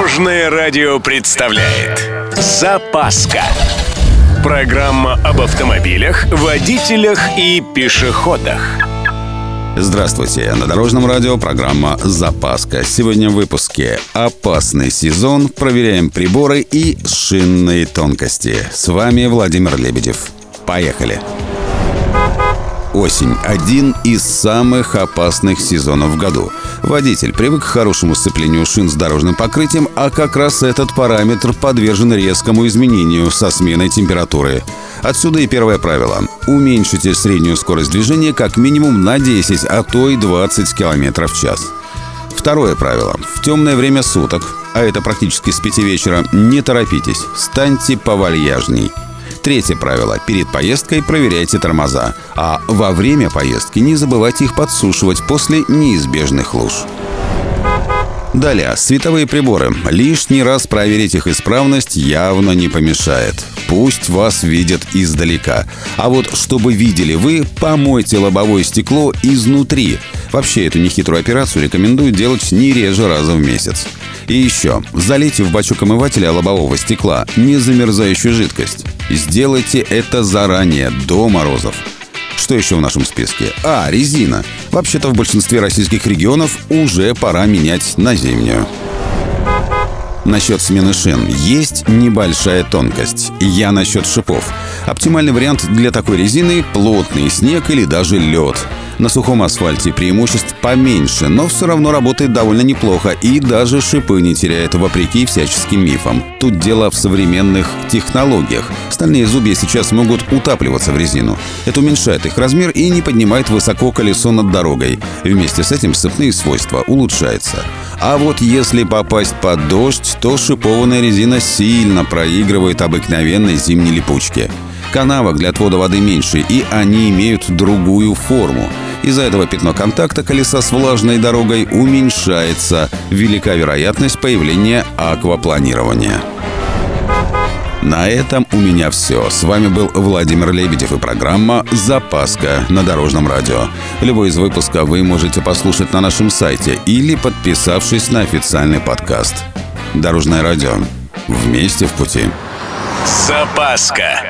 Дорожное радио представляет Запаска Программа об автомобилях, водителях и пешеходах Здравствуйте! На Дорожном радио программа «Запаска». Сегодня в выпуске «Опасный сезон». Проверяем приборы и шинные тонкости. С вами Владимир Лебедев. Поехали! Осень – один из самых опасных сезонов в году. Водитель привык к хорошему сцеплению шин с дорожным покрытием, а как раз этот параметр подвержен резкому изменению со сменой температуры. Отсюда и первое правило. Уменьшите среднюю скорость движения как минимум на 10, а то и 20 км в час. Второе правило. В темное время суток, а это практически с 5 вечера, не торопитесь, станьте повальяжней – Третье правило. Перед поездкой проверяйте тормоза, а во время поездки не забывайте их подсушивать после неизбежных луж. Далее, световые приборы. Лишний раз проверить их исправность явно не помешает. Пусть вас видят издалека. А вот чтобы видели вы, помойте лобовое стекло изнутри. Вообще эту нехитрую операцию рекомендую делать не реже раза в месяц. И еще, залейте в бачок омывателя лобового стекла незамерзающую жидкость. Сделайте это заранее, до морозов. Что еще в нашем списке? А, резина. Вообще-то в большинстве российских регионов уже пора менять на зимнюю. Насчет смены шин есть небольшая тонкость. Я насчет шипов. Оптимальный вариант для такой резины – плотный снег или даже лед. На сухом асфальте преимуществ поменьше, но все равно работает довольно неплохо и даже шипы не теряет, вопреки всяческим мифам. Тут дело в современных технологиях. Стальные зубья сейчас могут утапливаться в резину. Это уменьшает их размер и не поднимает высоко колесо над дорогой. Вместе с этим сцепные свойства улучшаются. А вот если попасть под дождь, то шипованная резина сильно проигрывает обыкновенной зимней липучке. Канавок для отвода воды меньше, и они имеют другую форму. Из-за этого пятно контакта колеса с влажной дорогой уменьшается. Велика вероятность появления аквапланирования. На этом у меня все. С вами был Владимир Лебедев и программа «Запаска» на Дорожном радио. Любой из выпусков вы можете послушать на нашем сайте или подписавшись на официальный подкаст. Дорожное радио. Вместе в пути. Запаска.